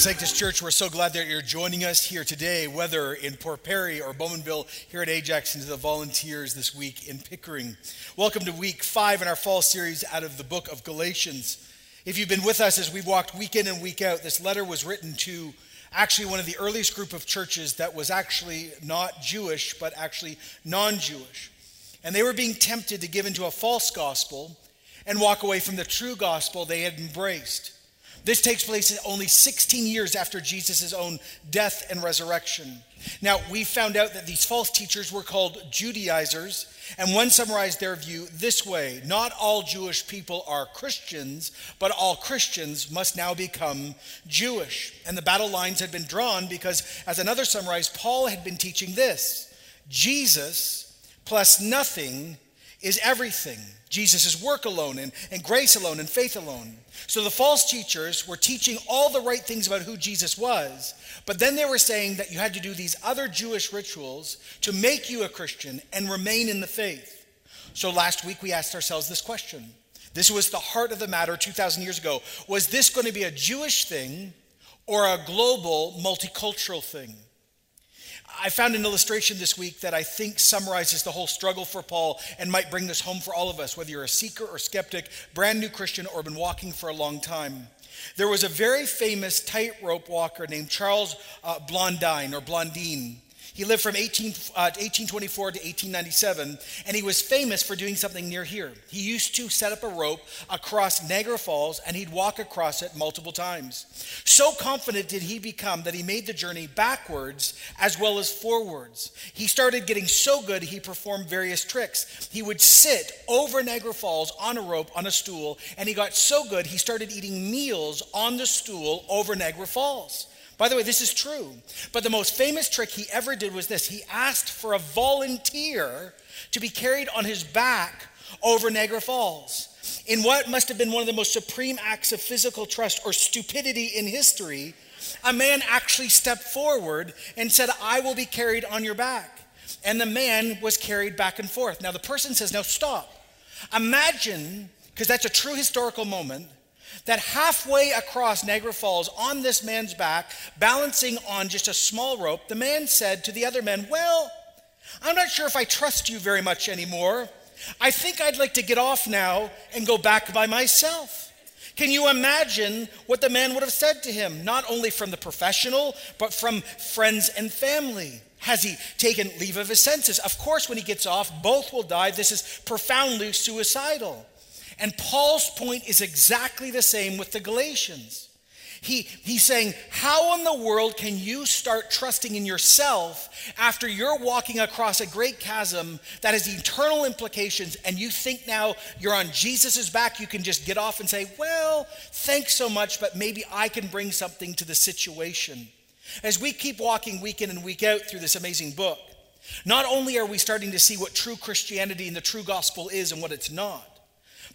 Sanctus Church, we're so glad that you're joining us here today, whether in Port Perry or Bowmanville, here at Ajax, and to the volunteers this week in Pickering. Welcome to week five in our fall series out of the book of Galatians. If you've been with us as we've walked week in and week out, this letter was written to actually one of the earliest group of churches that was actually not Jewish, but actually non Jewish. And they were being tempted to give into a false gospel and walk away from the true gospel they had embraced. This takes place only 16 years after Jesus' own death and resurrection. Now, we found out that these false teachers were called Judaizers, and one summarized their view this way Not all Jewish people are Christians, but all Christians must now become Jewish. And the battle lines had been drawn because, as another summarized, Paul had been teaching this Jesus plus nothing is everything. Jesus' work alone and, and grace alone and faith alone. So the false teachers were teaching all the right things about who Jesus was, but then they were saying that you had to do these other Jewish rituals to make you a Christian and remain in the faith. So last week we asked ourselves this question. This was the heart of the matter 2,000 years ago. Was this going to be a Jewish thing or a global multicultural thing? I found an illustration this week that I think summarizes the whole struggle for Paul and might bring this home for all of us, whether you're a seeker or skeptic, brand new Christian, or been walking for a long time. There was a very famous tightrope walker named Charles uh, Blondin or Blondine. He lived from 18, uh, 1824 to 1897, and he was famous for doing something near here. He used to set up a rope across Niagara Falls, and he'd walk across it multiple times. So confident did he become that he made the journey backwards as well as forwards. He started getting so good, he performed various tricks. He would sit over Niagara Falls on a rope on a stool, and he got so good, he started eating meals on the stool over Niagara Falls. By the way, this is true. But the most famous trick he ever did was this he asked for a volunteer to be carried on his back over Niagara Falls. In what must have been one of the most supreme acts of physical trust or stupidity in history, a man actually stepped forward and said, I will be carried on your back. And the man was carried back and forth. Now, the person says, Now stop. Imagine, because that's a true historical moment, that halfway across Niagara Falls on this man's back, balancing on just a small rope, the man said to the other men, Well, I'm not sure if I trust you very much anymore. I think I'd like to get off now and go back by myself. Can you imagine what the man would have said to him, not only from the professional, but from friends and family? Has he taken leave of his senses? Of course, when he gets off, both will die. This is profoundly suicidal. And Paul's point is exactly the same with the Galatians. He, he's saying, How in the world can you start trusting in yourself after you're walking across a great chasm that has eternal implications and you think now you're on Jesus' back? You can just get off and say, Well, thanks so much, but maybe I can bring something to the situation. As we keep walking week in and week out through this amazing book, not only are we starting to see what true Christianity and the true gospel is and what it's not,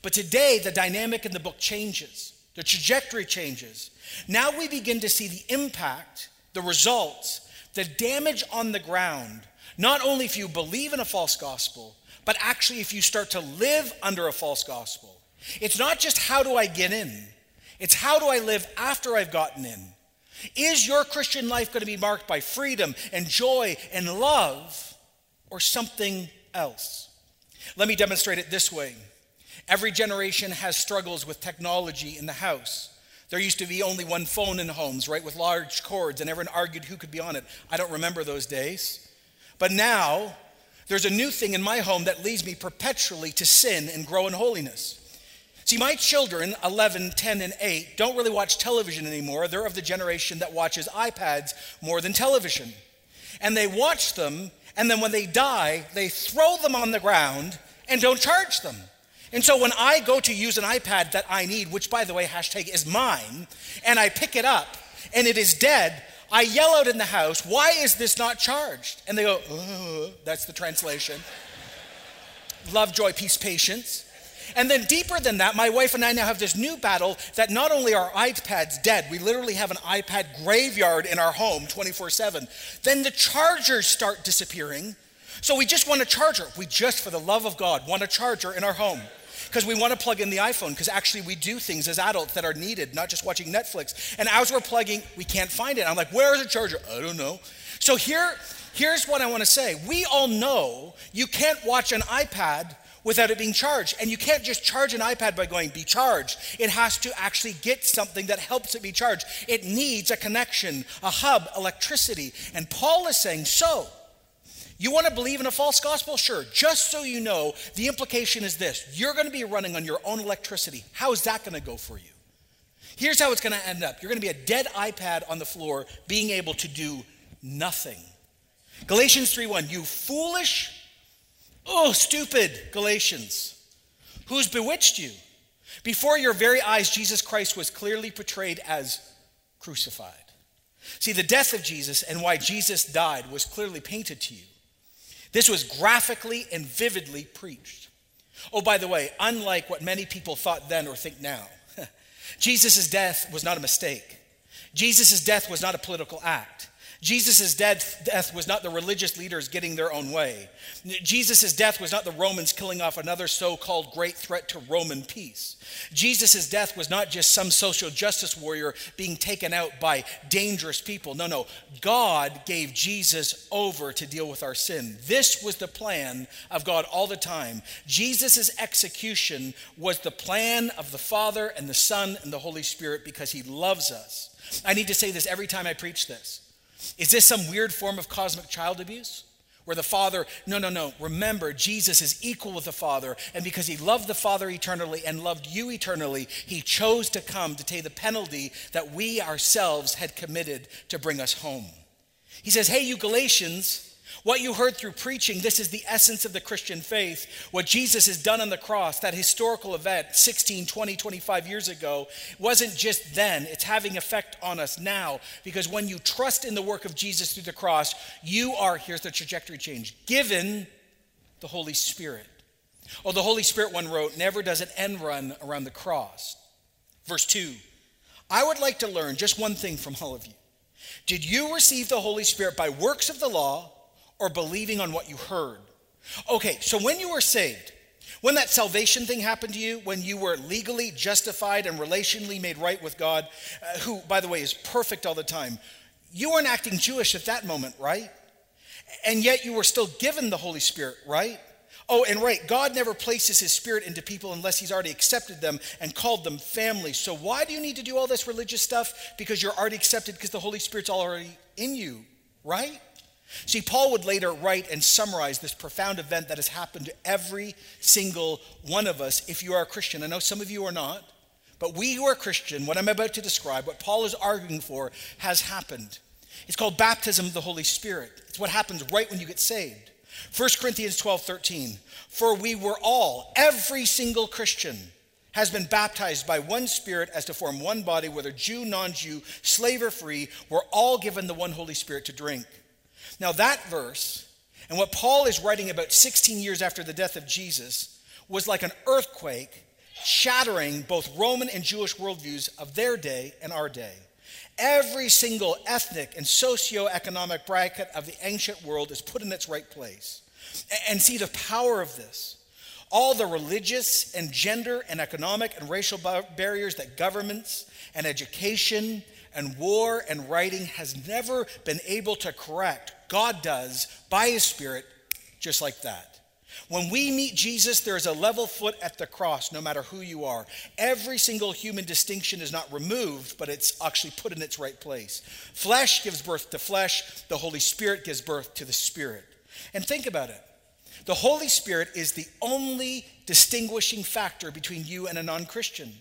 but today, the dynamic in the book changes, the trajectory changes. Now we begin to see the impact, the results, the damage on the ground, not only if you believe in a false gospel, but actually if you start to live under a false gospel. It's not just how do I get in, it's how do I live after I've gotten in. Is your Christian life going to be marked by freedom and joy and love or something else? Let me demonstrate it this way. Every generation has struggles with technology in the house. There used to be only one phone in homes, right, with large cords, and everyone argued who could be on it. I don't remember those days. But now, there's a new thing in my home that leads me perpetually to sin and grow in holiness. See, my children, 11, 10, and 8, don't really watch television anymore. They're of the generation that watches iPads more than television. And they watch them, and then when they die, they throw them on the ground and don't charge them. And so when I go to use an iPad that I need, which by the way, hashtag is mine, and I pick it up and it is dead, I yell out in the house, Why is this not charged? And they go, oh, That's the translation. Love, joy, peace, patience. And then deeper than that, my wife and I now have this new battle that not only are iPads dead, we literally have an iPad graveyard in our home 24 7. Then the chargers start disappearing. So we just want a charger. We just, for the love of God, want a charger in our home. Because we want to plug in the iPhone because actually we do things as adults that are needed, not just watching Netflix. And as we're plugging, we can't find it. I'm like, where is the charger? I don't know. So here, here's what I want to say. We all know you can't watch an iPad without it being charged. And you can't just charge an iPad by going, be charged. It has to actually get something that helps it be charged. It needs a connection, a hub, electricity. And Paul is saying, so, you want to believe in a false gospel? Sure. Just so you know, the implication is this you're going to be running on your own electricity. How is that going to go for you? Here's how it's going to end up you're going to be a dead iPad on the floor, being able to do nothing. Galatians 3:1 You foolish, oh stupid Galatians, who's bewitched you? Before your very eyes Jesus Christ was clearly portrayed as crucified. See, the death of Jesus and why Jesus died was clearly painted to you. This was graphically and vividly preached. Oh, by the way, unlike what many people thought then or think now, Jesus' death was not a mistake. Jesus' death was not a political act. Jesus' death, was not the religious leaders getting their own way. Jesus' death was not the Romans killing off another so called great threat to Roman peace. Jesus' death was not just some social justice warrior being taken out by dangerous people. No, no. God gave Jesus over to deal with our sin. This was the plan of God all the time. Jesus' execution was the plan of the Father and the Son and the Holy Spirit because he loves us. I need to say this every time I preach this. Is this some weird form of cosmic child abuse? Where the Father, no, no, no. Remember, Jesus is equal with the Father. And because he loved the Father eternally and loved you eternally, he chose to come to take the penalty that we ourselves had committed to bring us home. He says, Hey, you Galatians, what you heard through preaching, this is the essence of the Christian faith. What Jesus has done on the cross, that historical event 16, 20, 25 years ago, wasn't just then, it's having effect on us now. Because when you trust in the work of Jesus through the cross, you are, here's the trajectory change, given the Holy Spirit. Oh, the Holy Spirit, one wrote, never does an end run around the cross. Verse 2 I would like to learn just one thing from all of you. Did you receive the Holy Spirit by works of the law? Or believing on what you heard. Okay, so when you were saved, when that salvation thing happened to you, when you were legally justified and relationally made right with God, uh, who, by the way, is perfect all the time, you weren't acting Jewish at that moment, right? And yet you were still given the Holy Spirit, right? Oh, and right, God never places his spirit into people unless he's already accepted them and called them family. So why do you need to do all this religious stuff? Because you're already accepted because the Holy Spirit's already in you, right? See, Paul would later write and summarize this profound event that has happened to every single one of us if you are a Christian. I know some of you are not, but we who are Christian, what I'm about to describe, what Paul is arguing for, has happened. It's called baptism of the Holy Spirit. It's what happens right when you get saved. 1 Corinthians 12 13. For we were all, every single Christian, has been baptized by one Spirit as to form one body, whether Jew, non Jew, slave or free, we're all given the one Holy Spirit to drink. Now, that verse, and what Paul is writing about 16 years after the death of Jesus, was like an earthquake shattering both Roman and Jewish worldviews of their day and our day. Every single ethnic and socio-economic bracket of the ancient world is put in its right place. And see the power of this. All the religious and gender and economic and racial barriers that governments and education and war and writing has never been able to correct God does by His Spirit just like that. When we meet Jesus, there is a level foot at the cross, no matter who you are. Every single human distinction is not removed, but it's actually put in its right place. Flesh gives birth to flesh, the Holy Spirit gives birth to the Spirit. And think about it the Holy Spirit is the only distinguishing factor between you and a non Christian.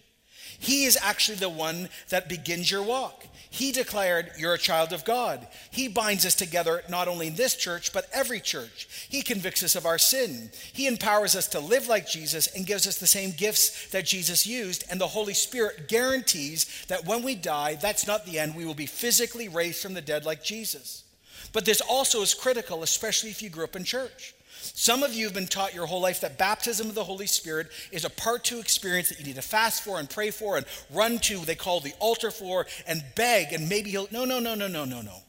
He is actually the one that begins your walk. He declared, You're a child of God. He binds us together not only in this church, but every church. He convicts us of our sin. He empowers us to live like Jesus and gives us the same gifts that Jesus used. And the Holy Spirit guarantees that when we die, that's not the end. We will be physically raised from the dead like Jesus. But this also is critical, especially if you grew up in church. Some of you have been taught your whole life that baptism of the Holy Spirit is a part two experience that you need to fast for and pray for and run to, they call the altar for, and beg, and maybe he'll. No, no, no, no, no, no, no.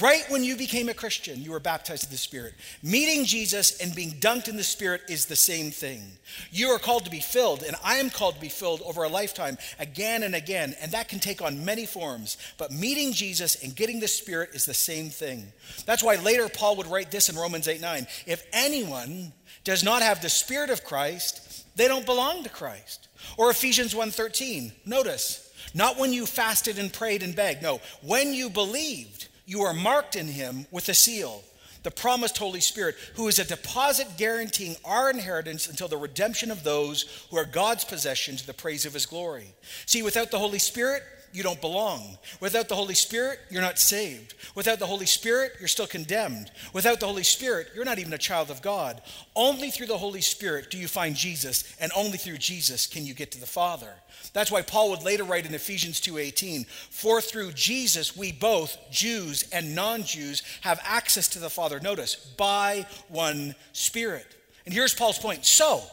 Right when you became a Christian, you were baptized in the Spirit. Meeting Jesus and being dunked in the Spirit is the same thing. You are called to be filled, and I am called to be filled over a lifetime again and again, and that can take on many forms. But meeting Jesus and getting the Spirit is the same thing. That's why later Paul would write this in Romans 8 9. If anyone does not have the Spirit of Christ, they don't belong to Christ. Or Ephesians 1:13. Notice, not when you fasted and prayed and begged. No, when you believed you are marked in him with a seal, the promised Holy Spirit, who is a deposit guaranteeing our inheritance until the redemption of those who are God's possession to the praise of his glory. See, without the Holy Spirit, you don't belong. Without the Holy Spirit, you're not saved. Without the Holy Spirit, you're still condemned. Without the Holy Spirit, you're not even a child of God. Only through the Holy Spirit do you find Jesus, and only through Jesus can you get to the Father. That's why Paul would later write in Ephesians 2:18, "For through Jesus we both, Jews and non-Jews, have access to the Father, notice, by one Spirit." And here's Paul's point. So,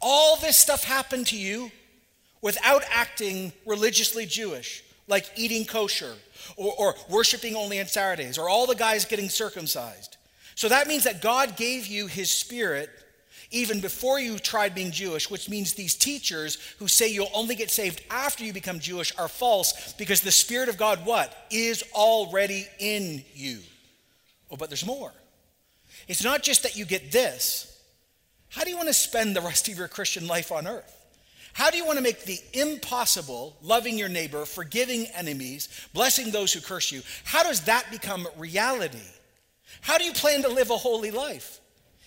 all this stuff happened to you without acting religiously Jewish, like eating kosher or, or worshiping only on Saturdays, or all the guys getting circumcised. So that means that God gave you his spirit even before you tried being Jewish, which means these teachers who say you'll only get saved after you become Jewish are false because the Spirit of God, what? Is already in you. Oh, but there's more. It's not just that you get this. How do you want to spend the rest of your Christian life on earth? How do you want to make the impossible, loving your neighbor, forgiving enemies, blessing those who curse you, how does that become reality? How do you plan to live a holy life?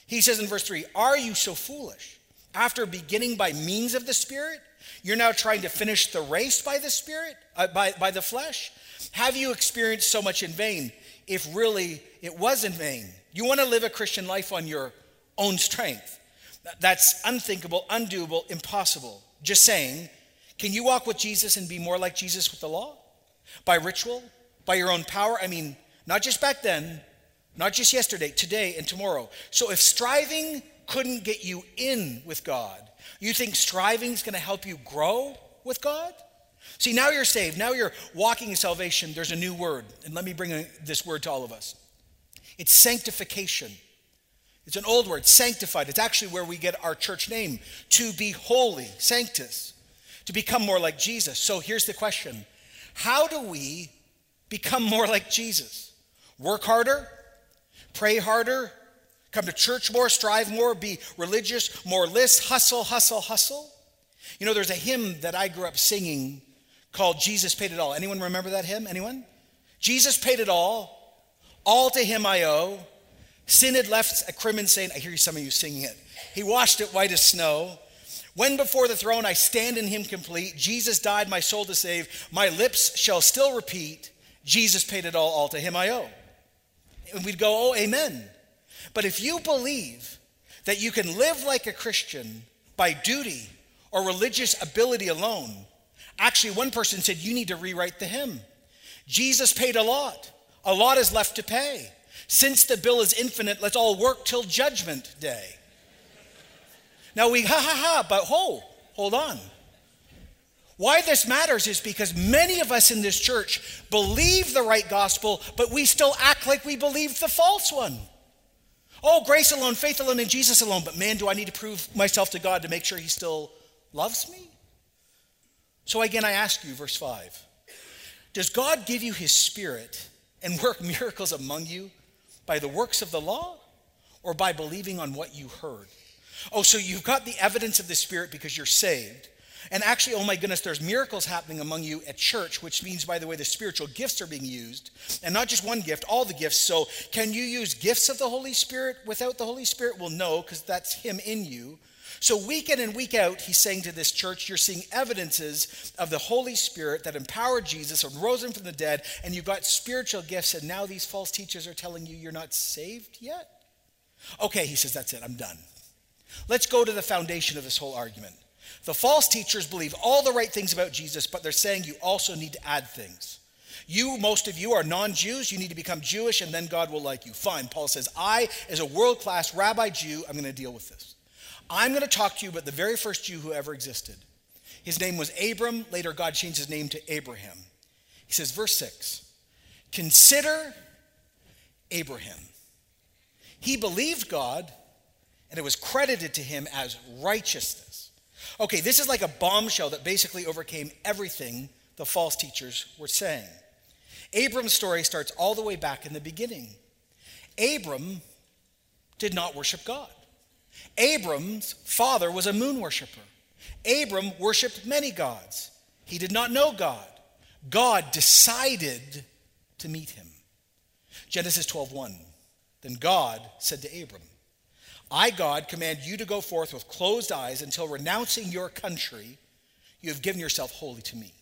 He says in verse 3 Are you so foolish? After beginning by means of the Spirit, you're now trying to finish the race by the Spirit, uh, by, by the flesh? Have you experienced so much in vain if really it was in vain? You want to live a Christian life on your own strength. That's unthinkable, undoable, impossible. Just saying, can you walk with Jesus and be more like Jesus with the law? By ritual? By your own power? I mean, not just back then, not just yesterday, today, and tomorrow. So if striving couldn't get you in with God, you think striving is going to help you grow with God? See, now you're saved. Now you're walking in salvation. There's a new word. And let me bring this word to all of us it's sanctification. It's an old word, sanctified. It's actually where we get our church name to be holy, sanctus, to become more like Jesus. So here's the question How do we become more like Jesus? Work harder? Pray harder, come to church more, strive more, be religious, more list, hustle, hustle, hustle. You know, there's a hymn that I grew up singing called Jesus Paid It All. Anyone remember that hymn? Anyone? Jesus paid it all. All to him I owe. Sin had left a crimson stain. I hear some of you singing it. He washed it white as snow. When before the throne I stand in him complete, Jesus died my soul to save. My lips shall still repeat, Jesus paid it all, all to him I owe. And we'd go, oh, amen. But if you believe that you can live like a Christian by duty or religious ability alone, actually, one person said, you need to rewrite the hymn. Jesus paid a lot, a lot is left to pay. Since the bill is infinite, let's all work till judgment day. Now we ha ha ha, but hold, hold on. Why this matters is because many of us in this church believe the right gospel, but we still act like we believe the false one. Oh, grace alone, faith alone, and Jesus alone. But man, do I need to prove myself to God to make sure He still loves me? So again, I ask you, verse 5 Does God give you His Spirit and work miracles among you by the works of the law or by believing on what you heard? Oh, so you've got the evidence of the Spirit because you're saved. And actually, oh my goodness, there's miracles happening among you at church, which means, by the way, the spiritual gifts are being used. And not just one gift, all the gifts. So, can you use gifts of the Holy Spirit without the Holy Spirit? Well, no, because that's Him in you. So, week in and week out, he's saying to this church, you're seeing evidences of the Holy Spirit that empowered Jesus and rose him from the dead, and you've got spiritual gifts, and now these false teachers are telling you you're not saved yet? Okay, he says, that's it, I'm done. Let's go to the foundation of this whole argument. The false teachers believe all the right things about Jesus, but they're saying you also need to add things. You, most of you, are non Jews. You need to become Jewish, and then God will like you. Fine. Paul says, I, as a world class rabbi Jew, I'm going to deal with this. I'm going to talk to you about the very first Jew who ever existed. His name was Abram. Later, God changed his name to Abraham. He says, verse 6 Consider Abraham. He believed God, and it was credited to him as righteousness. Okay, this is like a bombshell that basically overcame everything the false teachers were saying. Abram's story starts all the way back in the beginning. Abram did not worship God. Abram's father was a moon worshiper. Abram worshiped many gods. He did not know God. God decided to meet him. Genesis 12:1. Then God said to Abram, I, God, command you to go forth with closed eyes until renouncing your country, you have given yourself wholly to me.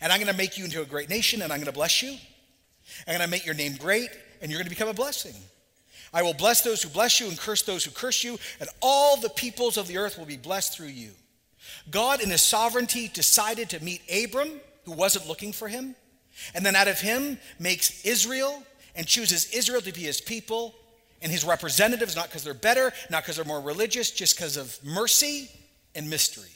And I'm going to make you into a great nation, and I'm going to bless you. I'm going to make your name great, and you're going to become a blessing. I will bless those who bless you and curse those who curse you, and all the peoples of the earth will be blessed through you. God, in his sovereignty, decided to meet Abram, who wasn't looking for him, and then out of him makes Israel and chooses Israel to be his people and his representatives, not because they're better, not because they're more religious, just because of mercy and mystery.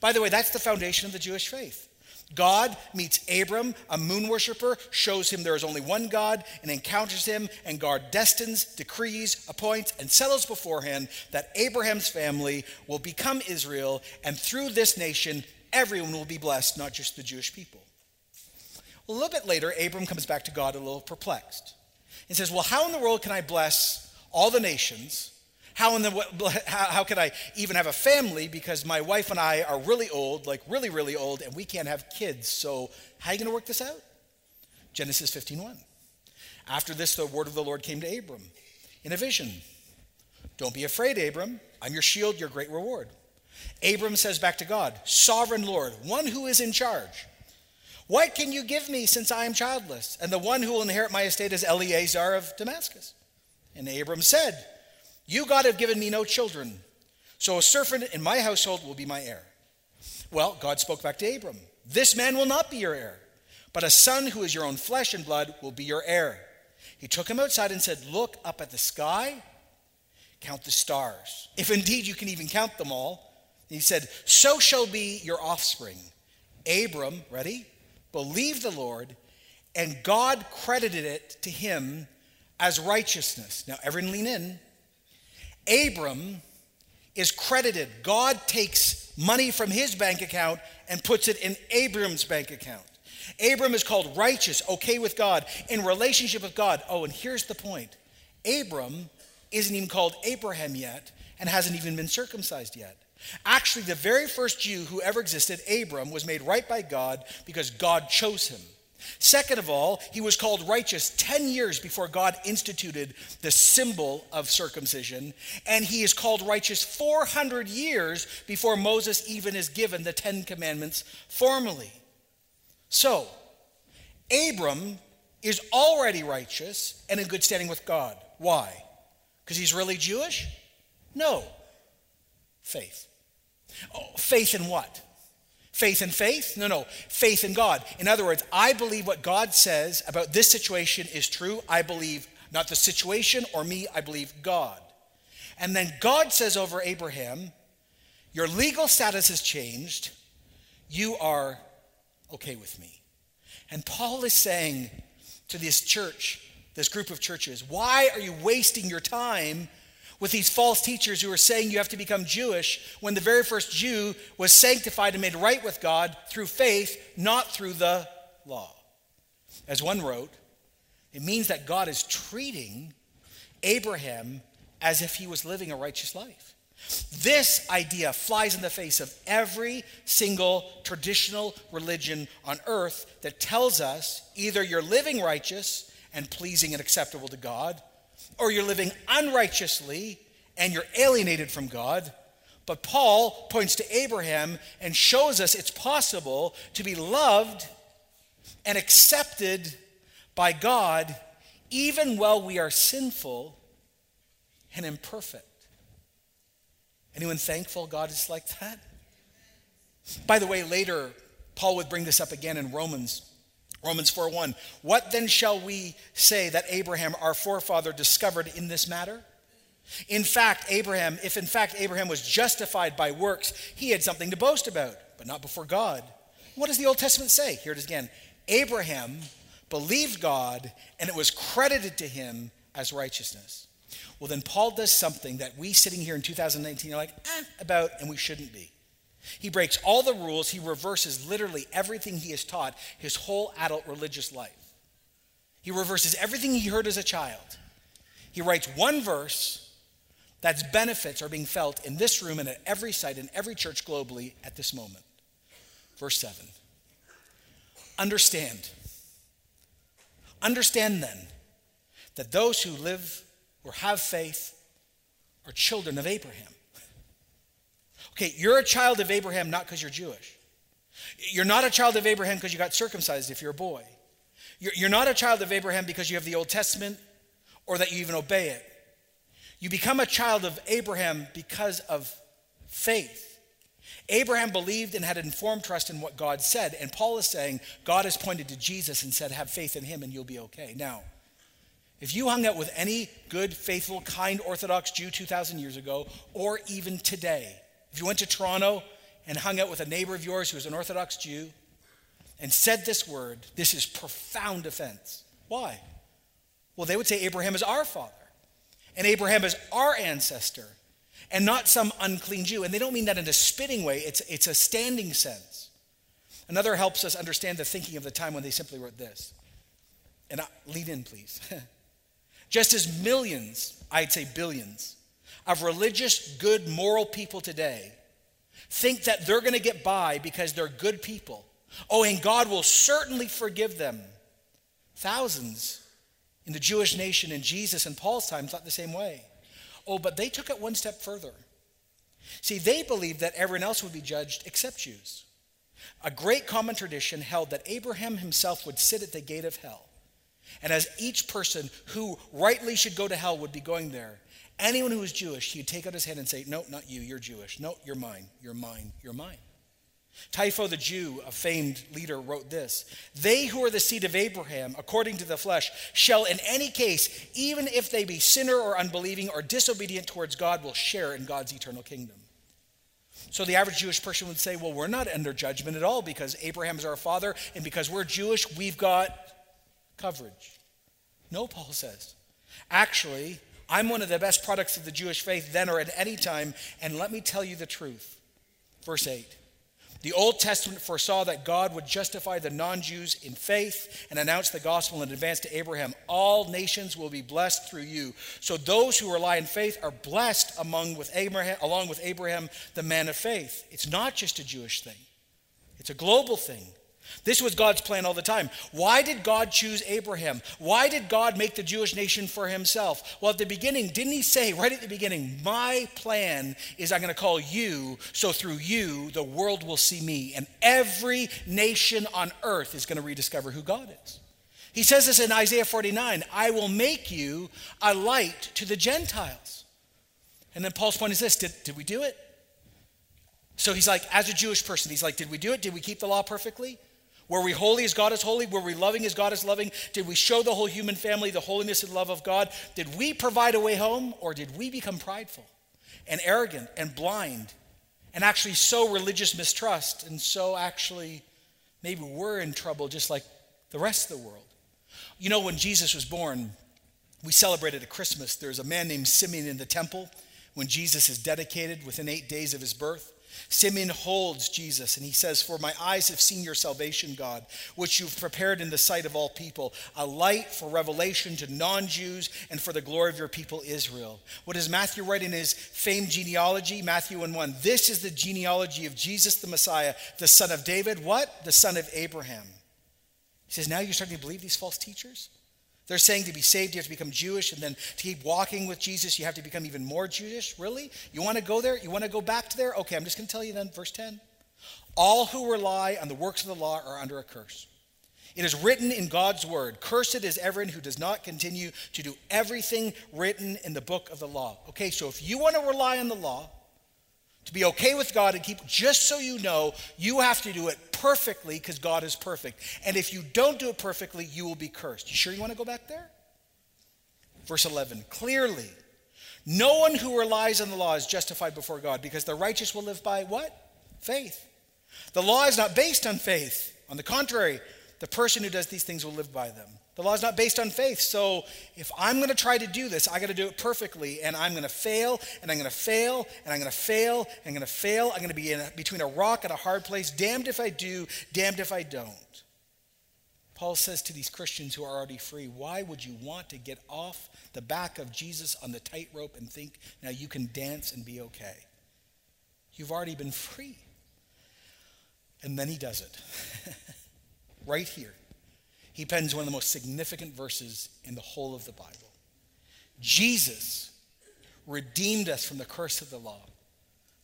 By the way, that's the foundation of the Jewish faith. God meets Abram, a moon worshiper, shows him there is only one God, and encounters him, and God destines, decrees, appoints, and settles beforehand that Abraham's family will become Israel, and through this nation, everyone will be blessed, not just the Jewish people. A little bit later, Abram comes back to God a little perplexed and says, Well, how in the world can I bless all the nations? How, in the, how, how could I even have a family because my wife and I are really old, like really, really old, and we can't have kids. So, how are you going to work this out? Genesis 15:1. After this, the word of the Lord came to Abram in a vision. Don't be afraid, Abram. I'm your shield, your great reward. Abram says back to God, Sovereign Lord, one who is in charge. What can you give me since I am childless? And the one who will inherit my estate is Eliezer of Damascus. And Abram said, you, God, have given me no children, so a servant in my household will be my heir. Well, God spoke back to Abram This man will not be your heir, but a son who is your own flesh and blood will be your heir. He took him outside and said, Look up at the sky, count the stars, if indeed you can even count them all. And he said, So shall be your offspring. Abram, ready, believed the Lord, and God credited it to him as righteousness. Now, everyone lean in. Abram is credited. God takes money from his bank account and puts it in Abram's bank account. Abram is called righteous, okay with God, in relationship with God. Oh, and here's the point Abram isn't even called Abraham yet and hasn't even been circumcised yet. Actually, the very first Jew who ever existed, Abram, was made right by God because God chose him. Second of all, he was called righteous 10 years before God instituted the symbol of circumcision, and he is called righteous 400 years before Moses even is given the 10 commandments formally. So, Abram is already righteous and in good standing with God. Why? Because he's really Jewish? No. Faith. Oh, faith in what? Faith in faith? No, no. Faith in God. In other words, I believe what God says about this situation is true. I believe not the situation or me, I believe God. And then God says over Abraham, Your legal status has changed. You are okay with me. And Paul is saying to this church, this group of churches, Why are you wasting your time with these false teachers who are saying you have to become Jewish when the very first Jew was sanctified and made right with God through faith, not through the law. As one wrote, it means that God is treating Abraham as if he was living a righteous life. This idea flies in the face of every single traditional religion on earth that tells us either you're living righteous and pleasing and acceptable to God, or you're living unrighteously and you're alienated from God. But Paul points to Abraham and shows us it's possible to be loved and accepted by God even while we are sinful and imperfect. Anyone thankful God is like that? By the way, later, Paul would bring this up again in Romans Romans 4:1. What then shall we say that Abraham our forefather discovered in this matter? In fact, Abraham, if in fact Abraham was justified by works, he had something to boast about, but not before God. What does the Old Testament say? Here it is again. Abraham believed God, and it was credited to him as righteousness. Well, then Paul does something that we sitting here in 2019 are like, eh, about, and we shouldn't be. He breaks all the rules. He reverses literally everything he has taught his whole adult religious life. He reverses everything he heard as a child. He writes one verse that's benefits are being felt in this room and at every site in every church globally at this moment. Verse 7. Understand. Understand then that those who live or have faith are children of Abraham. Okay, you're a child of Abraham not because you're Jewish. You're not a child of Abraham because you got circumcised if you're a boy. You're, you're not a child of Abraham because you have the Old Testament or that you even obey it. You become a child of Abraham because of faith. Abraham believed and had informed trust in what God said. And Paul is saying God has pointed to Jesus and said, Have faith in him and you'll be okay. Now, if you hung out with any good, faithful, kind Orthodox Jew 2,000 years ago, or even today, if you went to Toronto and hung out with a neighbor of yours who was an Orthodox Jew and said this word, this is profound offense. Why? Well, they would say Abraham is our father, and Abraham is our ancestor, and not some unclean Jew. And they don't mean that in a spitting way, it's, it's a standing sense. Another helps us understand the thinking of the time when they simply wrote this. And I, lead in, please. Just as millions, I'd say billions, of religious, good, moral people today think that they're going to get by because they're good people. Oh, and God will certainly forgive them. Thousands in the Jewish nation in Jesus and Paul's time thought the same way. Oh, but they took it one step further. See, they believed that everyone else would be judged except Jews. A great common tradition held that Abraham himself would sit at the gate of hell. And as each person who rightly should go to hell would be going there, anyone who was Jewish, he'd take out his hand and say, No, not you, you're Jewish. No, you're mine, you're mine, you're mine. Trypho the Jew, a famed leader, wrote this They who are the seed of Abraham, according to the flesh, shall in any case, even if they be sinner or unbelieving or disobedient towards God, will share in God's eternal kingdom. So the average Jewish person would say, Well, we're not under judgment at all because Abraham is our father, and because we're Jewish, we've got coverage. No, Paul says. Actually, I'm one of the best products of the Jewish faith then or at any time, and let me tell you the truth. Verse 8. The Old Testament foresaw that God would justify the non Jews in faith and announce the gospel in advance to Abraham. All nations will be blessed through you. So those who rely in faith are blessed among with Abraham, along with Abraham, the man of faith. It's not just a Jewish thing, it's a global thing. This was God's plan all the time. Why did God choose Abraham? Why did God make the Jewish nation for himself? Well, at the beginning, didn't he say right at the beginning, My plan is I'm going to call you, so through you, the world will see me, and every nation on earth is going to rediscover who God is. He says this in Isaiah 49 I will make you a light to the Gentiles. And then Paul's point is this did, did we do it? So he's like, as a Jewish person, he's like, did we do it? Did we keep the law perfectly? Were we holy as God is holy? Were we loving as God is loving? Did we show the whole human family the holiness and love of God? Did we provide a way home or did we become prideful and arrogant and blind and actually sow religious mistrust and so actually maybe we're in trouble just like the rest of the world? You know, when Jesus was born, we celebrated at Christmas. There's a man named Simeon in the temple when Jesus is dedicated within eight days of his birth. Simeon holds Jesus and he says, For my eyes have seen your salvation, God, which you've prepared in the sight of all people, a light for revelation to non Jews and for the glory of your people Israel. What does Matthew write in his famed genealogy? Matthew 1 1. This is the genealogy of Jesus the Messiah, the son of David. What? The son of Abraham. He says, Now you're starting to believe these false teachers? They're saying to be saved, you have to become Jewish, and then to keep walking with Jesus, you have to become even more Jewish. Really? You want to go there? You want to go back to there? Okay, I'm just going to tell you then, verse 10. All who rely on the works of the law are under a curse. It is written in God's word Cursed is everyone who does not continue to do everything written in the book of the law. Okay, so if you want to rely on the law, to be okay with God and keep, just so you know, you have to do it perfectly because God is perfect. And if you don't do it perfectly, you will be cursed. You sure you want to go back there? Verse 11 Clearly, no one who relies on the law is justified before God because the righteous will live by what? Faith. The law is not based on faith. On the contrary, the person who does these things will live by them. The law is not based on faith. So if I'm going to try to do this, I got to do it perfectly. And I'm going to fail, and I'm going to fail, and I'm going to fail, and I'm going to fail. I'm going to be in a, between a rock and a hard place. Damned if I do, damned if I don't. Paul says to these Christians who are already free, why would you want to get off the back of Jesus on the tightrope and think now you can dance and be okay? You've already been free. And then he does it. right here he pens one of the most significant verses in the whole of the Bible. Jesus redeemed us from the curse of the law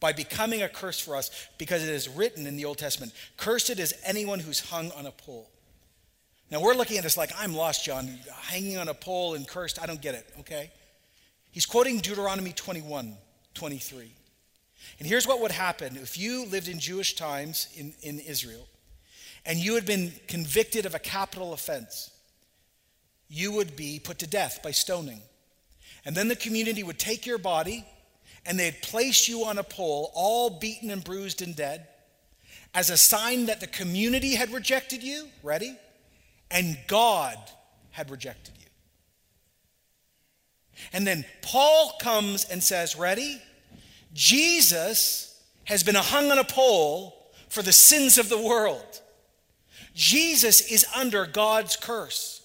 by becoming a curse for us because it is written in the Old Testament Cursed is anyone who's hung on a pole. Now we're looking at this like, I'm lost, John, hanging on a pole and cursed. I don't get it, okay? He's quoting Deuteronomy 21, 23. And here's what would happen if you lived in Jewish times in, in Israel and you had been convicted of a capital offense, you would be put to death by stoning. And then the community would take your body and they'd place you on a pole, all beaten and bruised and dead, as a sign that the community had rejected you. Ready? And God had rejected you. And then Paul comes and says, Ready? Jesus has been hung on a pole for the sins of the world. Jesus is under God's curse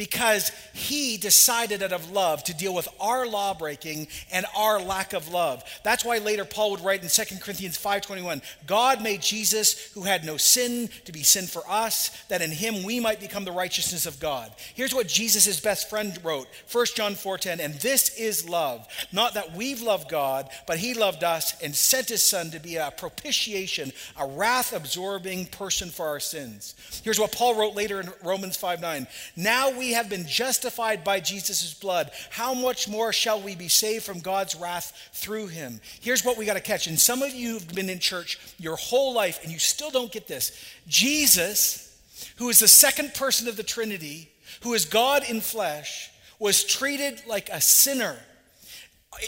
because he decided out of love to deal with our law breaking and our lack of love. That's why later Paul would write in 2 Corinthians 5:21, God made Jesus who had no sin to be sin for us that in him we might become the righteousness of God. Here's what Jesus' best friend wrote, 1 John 4:10, and this is love, not that we've loved God, but he loved us and sent his son to be a propitiation, a wrath-absorbing person for our sins. Here's what Paul wrote later in Romans 5:9, now we have been justified by Jesus' blood, how much more shall we be saved from God's wrath through him? Here's what we got to catch. And some of you have been in church your whole life and you still don't get this. Jesus, who is the second person of the Trinity, who is God in flesh, was treated like a sinner.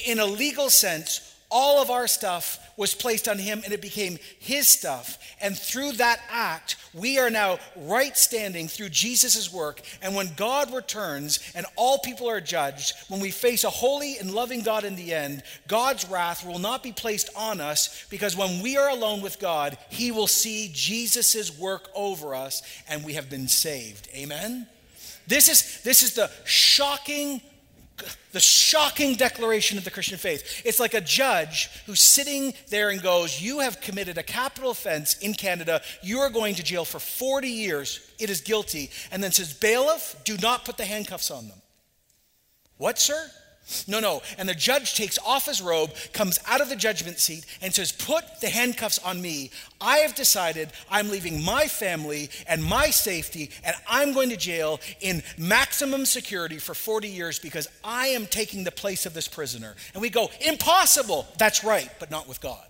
In a legal sense, all of our stuff was placed on him and it became his stuff. And through that act, we are now right standing through Jesus' work. And when God returns and all people are judged, when we face a holy and loving God in the end, God's wrath will not be placed on us because when we are alone with God, he will see Jesus' work over us and we have been saved. Amen? This is, this is the shocking the shocking declaration of the Christian faith. It's like a judge who's sitting there and goes, You have committed a capital offense in Canada. You are going to jail for 40 years. It is guilty. And then says, Bailiff, do not put the handcuffs on them. What, sir? No, no. And the judge takes off his robe, comes out of the judgment seat, and says, Put the handcuffs on me. I have decided I'm leaving my family and my safety, and I'm going to jail in maximum security for 40 years because I am taking the place of this prisoner. And we go, Impossible. That's right, but not with God.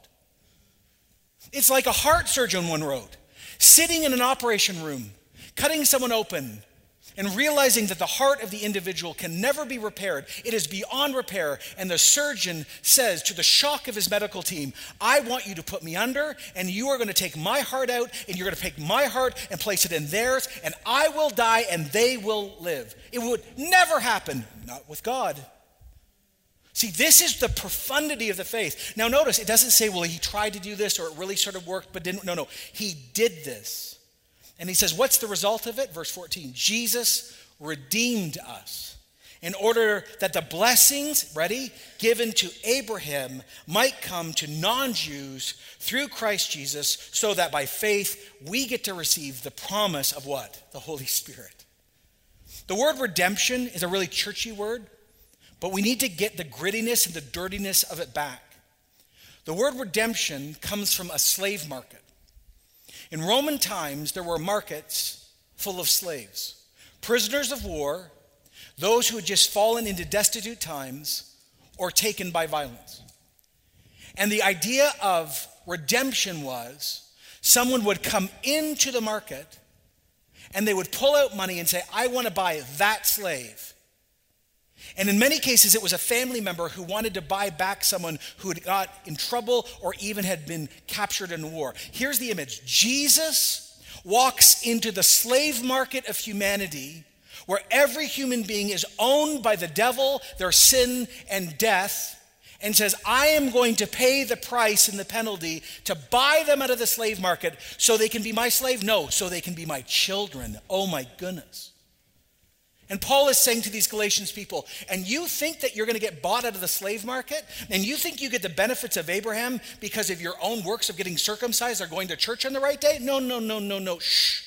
It's like a heart surgeon one wrote, sitting in an operation room, cutting someone open and realizing that the heart of the individual can never be repaired. It is beyond repair. And the surgeon says to the shock of his medical team, I want you to put me under, and you are going to take my heart out, and you're going to take my heart and place it in theirs, and I will die, and they will live. It would never happen, not with God. See, this is the profundity of the faith. Now, notice it doesn't say, well, he tried to do this or it really sort of worked, but didn't. No, no. He did this. And he says, What's the result of it? Verse 14 Jesus redeemed us in order that the blessings, ready, given to Abraham might come to non Jews through Christ Jesus, so that by faith we get to receive the promise of what? The Holy Spirit. The word redemption is a really churchy word, but we need to get the grittiness and the dirtiness of it back. The word redemption comes from a slave market. In Roman times, there were markets full of slaves, prisoners of war, those who had just fallen into destitute times or taken by violence. And the idea of redemption was someone would come into the market and they would pull out money and say, I want to buy that slave. And in many cases, it was a family member who wanted to buy back someone who had got in trouble or even had been captured in war. Here's the image Jesus walks into the slave market of humanity where every human being is owned by the devil, their sin, and death, and says, I am going to pay the price and the penalty to buy them out of the slave market so they can be my slave? No, so they can be my children. Oh my goodness. And Paul is saying to these Galatians people, and you think that you're going to get bought out of the slave market? And you think you get the benefits of Abraham because of your own works of getting circumcised or going to church on the right day? No, no, no, no, no. Shh.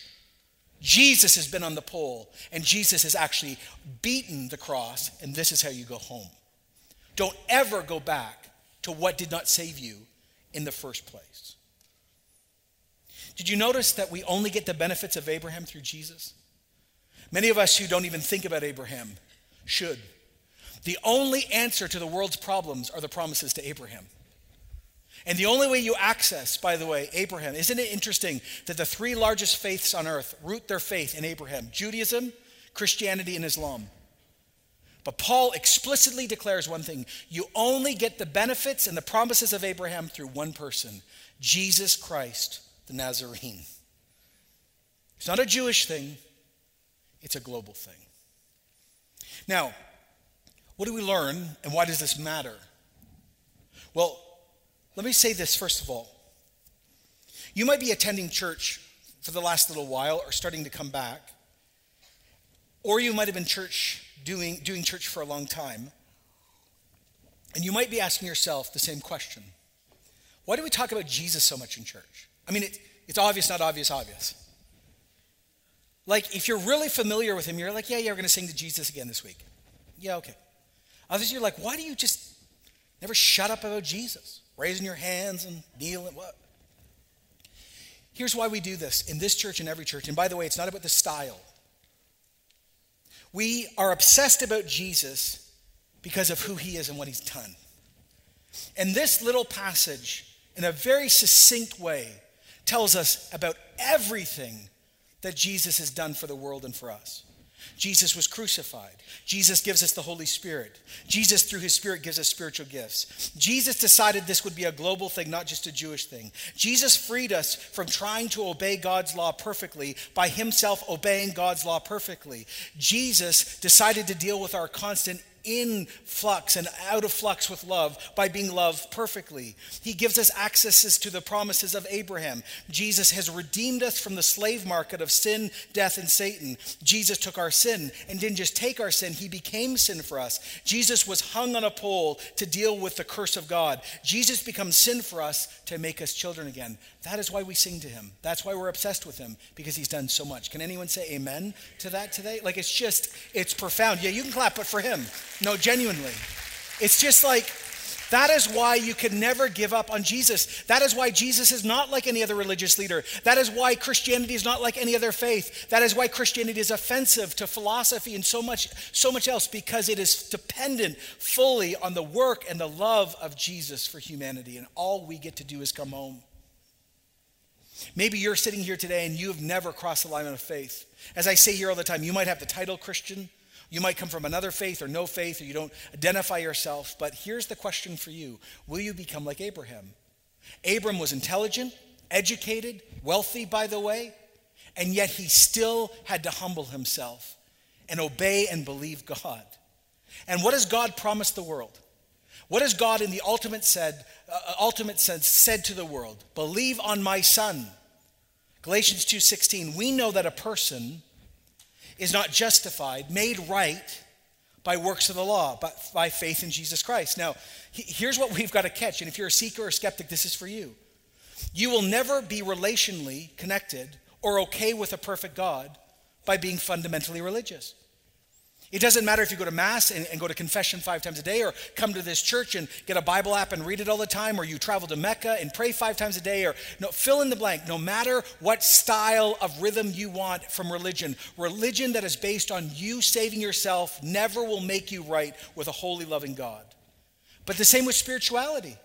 Jesus has been on the pole, and Jesus has actually beaten the cross, and this is how you go home. Don't ever go back to what did not save you in the first place. Did you notice that we only get the benefits of Abraham through Jesus? Many of us who don't even think about Abraham should. The only answer to the world's problems are the promises to Abraham. And the only way you access, by the way, Abraham, isn't it interesting that the three largest faiths on earth root their faith in Abraham Judaism, Christianity, and Islam? But Paul explicitly declares one thing you only get the benefits and the promises of Abraham through one person Jesus Christ, the Nazarene. It's not a Jewish thing, it's a global thing. Now, what do we learn and why does this matter? Well, let me say this first of all. You might be attending church for the last little while or starting to come back, or you might have been church doing, doing church for a long time. And you might be asking yourself the same question Why do we talk about Jesus so much in church? I mean, it, it's obvious, not obvious, obvious. Like, if you're really familiar with him, you're like, yeah, yeah, we're going to sing to Jesus again this week. Yeah, okay. Others, you're like, why do you just never shut up about Jesus? Raising your hands and kneeling, what? Here's why we do this in this church and every church. And by the way, it's not about the style. We are obsessed about Jesus because of who he is and what he's done. And this little passage, in a very succinct way, tells us about everything that Jesus has done for the world and for us. Jesus was crucified. Jesus gives us the Holy Spirit. Jesus, through his Spirit, gives us spiritual gifts. Jesus decided this would be a global thing, not just a Jewish thing. Jesus freed us from trying to obey God's law perfectly by himself obeying God's law perfectly. Jesus decided to deal with our constant in flux and out of flux with love by being loved perfectly. He gives us accesses to the promises of Abraham. Jesus has redeemed us from the slave market of sin, death, and Satan. Jesus took our sin and didn't just take our sin, he became sin for us. Jesus was hung on a pole to deal with the curse of God. Jesus becomes sin for us to make us children again. That is why we sing to him. That's why we're obsessed with him because he's done so much. Can anyone say amen to that today? Like it's just, it's profound. Yeah, you can clap, but for him. No, genuinely. It's just like, that is why you can never give up on Jesus. That is why Jesus is not like any other religious leader. That is why Christianity is not like any other faith. That is why Christianity is offensive to philosophy and so much so much else because it is dependent fully on the work and the love of Jesus for humanity and all we get to do is come home. Maybe you're sitting here today and you have never crossed the line of faith. As I say here all the time, you might have the title Christian, you might come from another faith or no faith, or you don't identify yourself. But here's the question for you Will you become like Abraham? Abram was intelligent, educated, wealthy, by the way, and yet he still had to humble himself and obey and believe God. And what has God promised the world? What has God, in the ultimate, said, uh, ultimate sense, said to the world? Believe on my Son. Galatians 2:16. We know that a person is not justified, made right by works of the law, but by faith in Jesus Christ. Now, here's what we've got to catch, and if you're a seeker or skeptic, this is for you. You will never be relationally connected or okay with a perfect God by being fundamentally religious. It doesn't matter if you go to Mass and, and, go to confession five times a day, or come to this church and get a Bible app and read it all the time, or you travel to Mecca and pray five times a day, or no, fill in the blank. No matter what style of rhythm you want from religion, religion that is based on you saving yourself never will make you right with a holy, loving God. But the same with spirituality.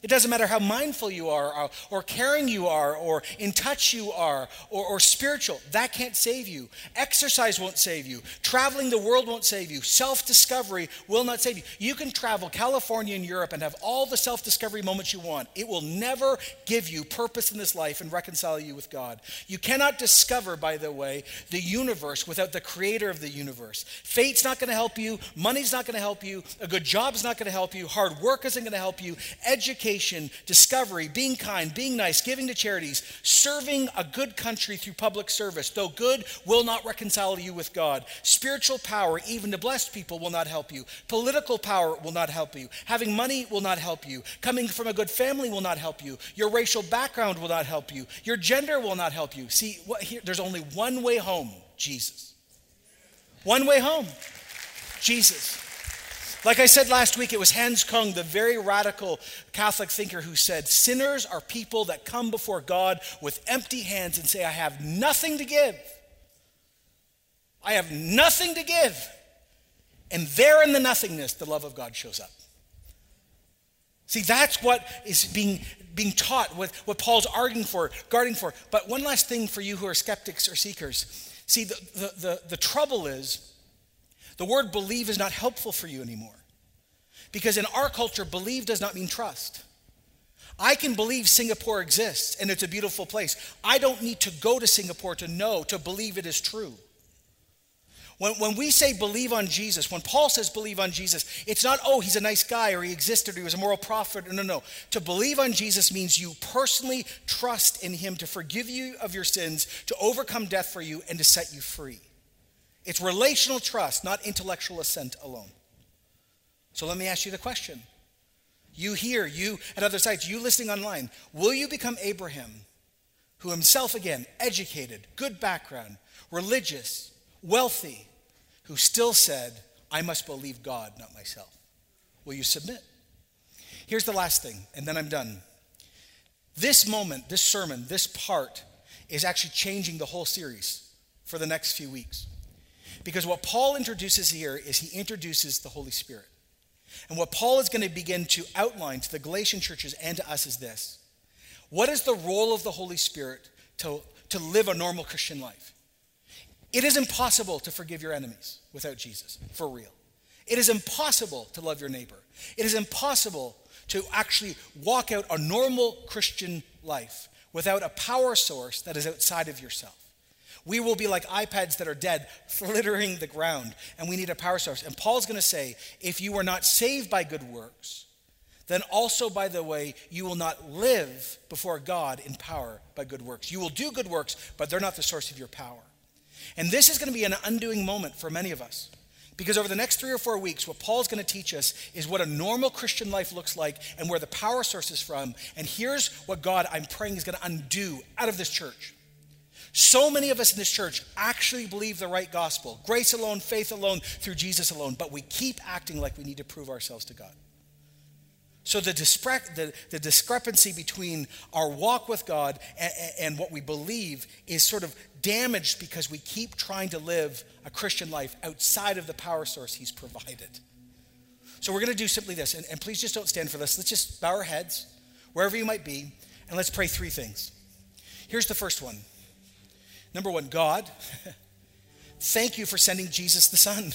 It doesn't matter how mindful you are, or, or caring you are, or in touch you are, or, or spiritual. That can't save you. Exercise won't save you. Traveling the world won't save you. Self discovery will not save you. You can travel California and Europe and have all the self discovery moments you want. It will never give you purpose in this life and reconcile you with God. You cannot discover, by the way, the universe without the creator of the universe. Fate's not going to help you. Money's not going to help you. A good job's not going to help you. Hard work isn't going to help you. Education education, discovery, being kind, being nice, giving to charities, serving a good country through public service, though good will not reconcile you with God. Spiritual power, even to bless people, will not help you. Political power will not help you. Having money will not help you. Coming from a good family will not help you. Your racial background will not help you. Your gender will not help you. See, what, here, there's only one way home Jesus. One way home Jesus. Like I said last week, it was Hans Kung, the very radical Catholic thinker, who said, Sinners are people that come before God with empty hands and say, I have nothing to give. I have nothing to give. And there in the nothingness, the love of God shows up. See, that's what is being, being taught, what, what Paul's arguing for, guarding for. But one last thing for you who are skeptics or seekers. See, the, the, the, the trouble is, the word believe is not helpful for you anymore. Because in our culture, believe does not mean trust. I can believe Singapore exists and it's a beautiful place. I don't need to go to Singapore to know, to believe it is true. When, when we say believe on Jesus, when Paul says believe on Jesus, it's not, oh, he's a nice guy or he existed or he was a moral prophet. No, no. No. To believe on Jesus means you personally trust in him to forgive you of your sins, to overcome death for you, and to set you free. It's relational trust, not intellectual assent alone. So let me ask you the question. You here, you at other sites, you listening online, will you become Abraham, who himself, again, educated, good background, religious, wealthy, who still said, I must believe God, not myself? Will you submit? Here's the last thing, and then I'm done. This moment, this sermon, this part is actually changing the whole series for the next few weeks. Because what Paul introduces here is he introduces the Holy Spirit. And what Paul is going to begin to outline to the Galatian churches and to us is this What is the role of the Holy Spirit to, to live a normal Christian life? It is impossible to forgive your enemies without Jesus, for real. It is impossible to love your neighbor. It is impossible to actually walk out a normal Christian life without a power source that is outside of yourself. We will be like iPads that are dead, flittering the ground, and we need a power source. And Paul's going to say if you are not saved by good works, then also, by the way, you will not live before God in power by good works. You will do good works, but they're not the source of your power. And this is going to be an undoing moment for many of us. Because over the next three or four weeks, what Paul's going to teach us is what a normal Christian life looks like and where the power source is from. And here's what God, I'm praying, is going to undo out of this church. So many of us in this church actually believe the right gospel grace alone, faith alone, through Jesus alone, but we keep acting like we need to prove ourselves to God. So the, dispre- the, the discrepancy between our walk with God and, and what we believe is sort of damaged because we keep trying to live a Christian life outside of the power source He's provided. So we're going to do simply this, and, and please just don't stand for this. Let's just bow our heads, wherever you might be, and let's pray three things. Here's the first one. Number one, God, thank you for sending Jesus the Son.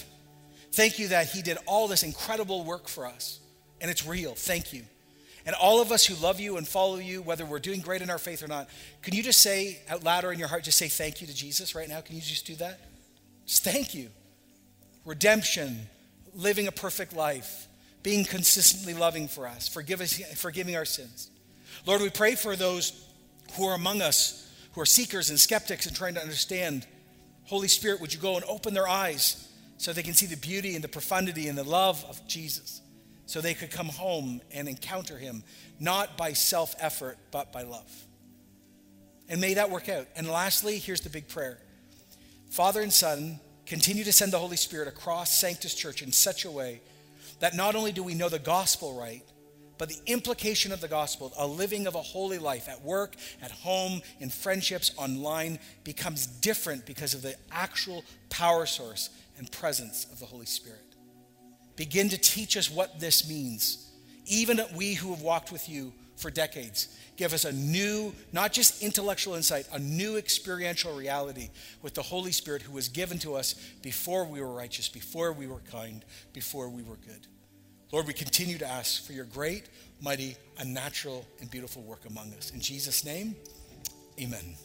Thank you that He did all this incredible work for us, and it's real. Thank you. And all of us who love you and follow you, whether we're doing great in our faith or not, can you just say out loud or in your heart, just say thank you to Jesus right now? Can you just do that? Just thank you. Redemption, living a perfect life, being consistently loving for us, us, forgiving our sins. Lord, we pray for those who are among us who are seekers and skeptics and trying to understand. Holy Spirit, would you go and open their eyes so they can see the beauty and the profundity and the love of Jesus, so they could come home and encounter him, not by self effort, but by love. And may that work out. And lastly, here's the big prayer Father and Son, continue to send the Holy Spirit across Sanctus Church in such a way that not only do we know the gospel right, but the implication of the gospel, a living of a holy life at work, at home, in friendships, online, becomes different because of the actual power source and presence of the Holy Spirit. Begin to teach us what this means. Even we who have walked with you for decades, give us a new, not just intellectual insight, a new experiential reality with the Holy Spirit who was given to us before we were righteous, before we were kind, before we were good. Lord, we continue to ask for your great, mighty, unnatural, and beautiful work among us. In Jesus' name, amen.